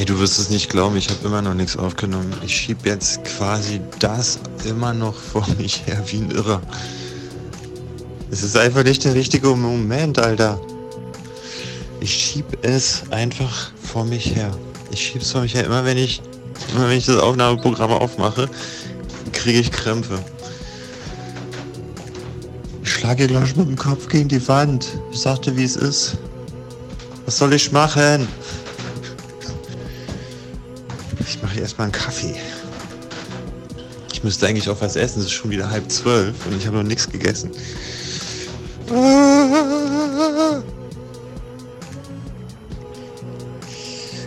Hey, du wirst es nicht glauben, ich habe immer noch nichts aufgenommen. Ich schieb jetzt quasi das immer noch vor mich her wie ein Irrer. Es ist einfach nicht der richtige Moment, Alter. Ich schieb es einfach vor mich her. Ich schieb's vor mich her. Immer wenn ich, immer wenn ich das Aufnahmeprogramm aufmache, kriege ich Krämpfe. Ich schlage gleich mit dem Kopf gegen die Wand. Ich sagte, wie es ist. Was soll ich machen? Ich mache erstmal einen Kaffee. Ich müsste eigentlich auch was essen. Es ist schon wieder halb zwölf und ich habe noch nichts gegessen.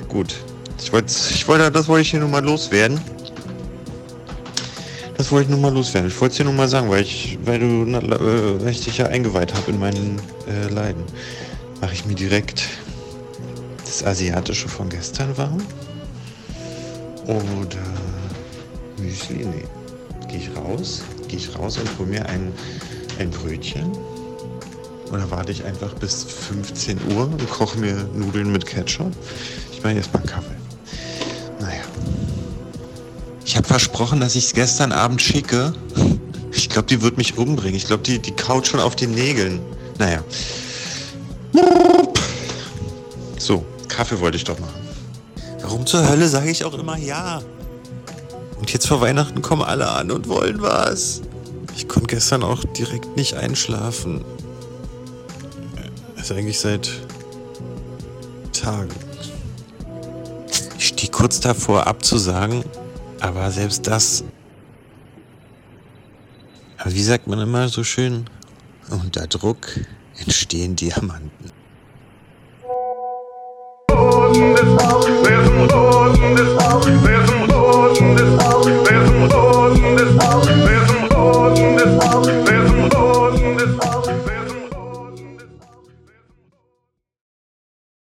Gut. Ich wollte, ich wollte, das wollte ich hier nur mal loswerden. Das wollte ich nur mal loswerden. Ich wollte es dir nur mal sagen, weil ich, weil du, äh, weil ich dich ja eingeweiht habe in meinen äh, Leiden, mache ich mir direkt das Asiatische von gestern warm. Oder Müsli, nee. Gehe ich raus, gehe ich raus und hole mir ein, ein Brötchen. Oder warte ich einfach bis 15 Uhr und koche mir Nudeln mit Ketchup? Ich mache erstmal einen Kaffee. Naja. Ich habe versprochen, dass ich es gestern Abend schicke. Ich glaube, die wird mich umbringen. Ich glaube, die, die kaut schon auf den Nägeln. Naja. So, Kaffee wollte ich doch machen. Warum zur Hölle sage ich auch immer ja? Und jetzt vor Weihnachten kommen alle an und wollen was. Ich konnte gestern auch direkt nicht einschlafen. Also eigentlich seit Tagen. Ich stehe kurz davor abzusagen, aber selbst das. Aber wie sagt man immer so schön? Unter Druck entstehen Diamanten.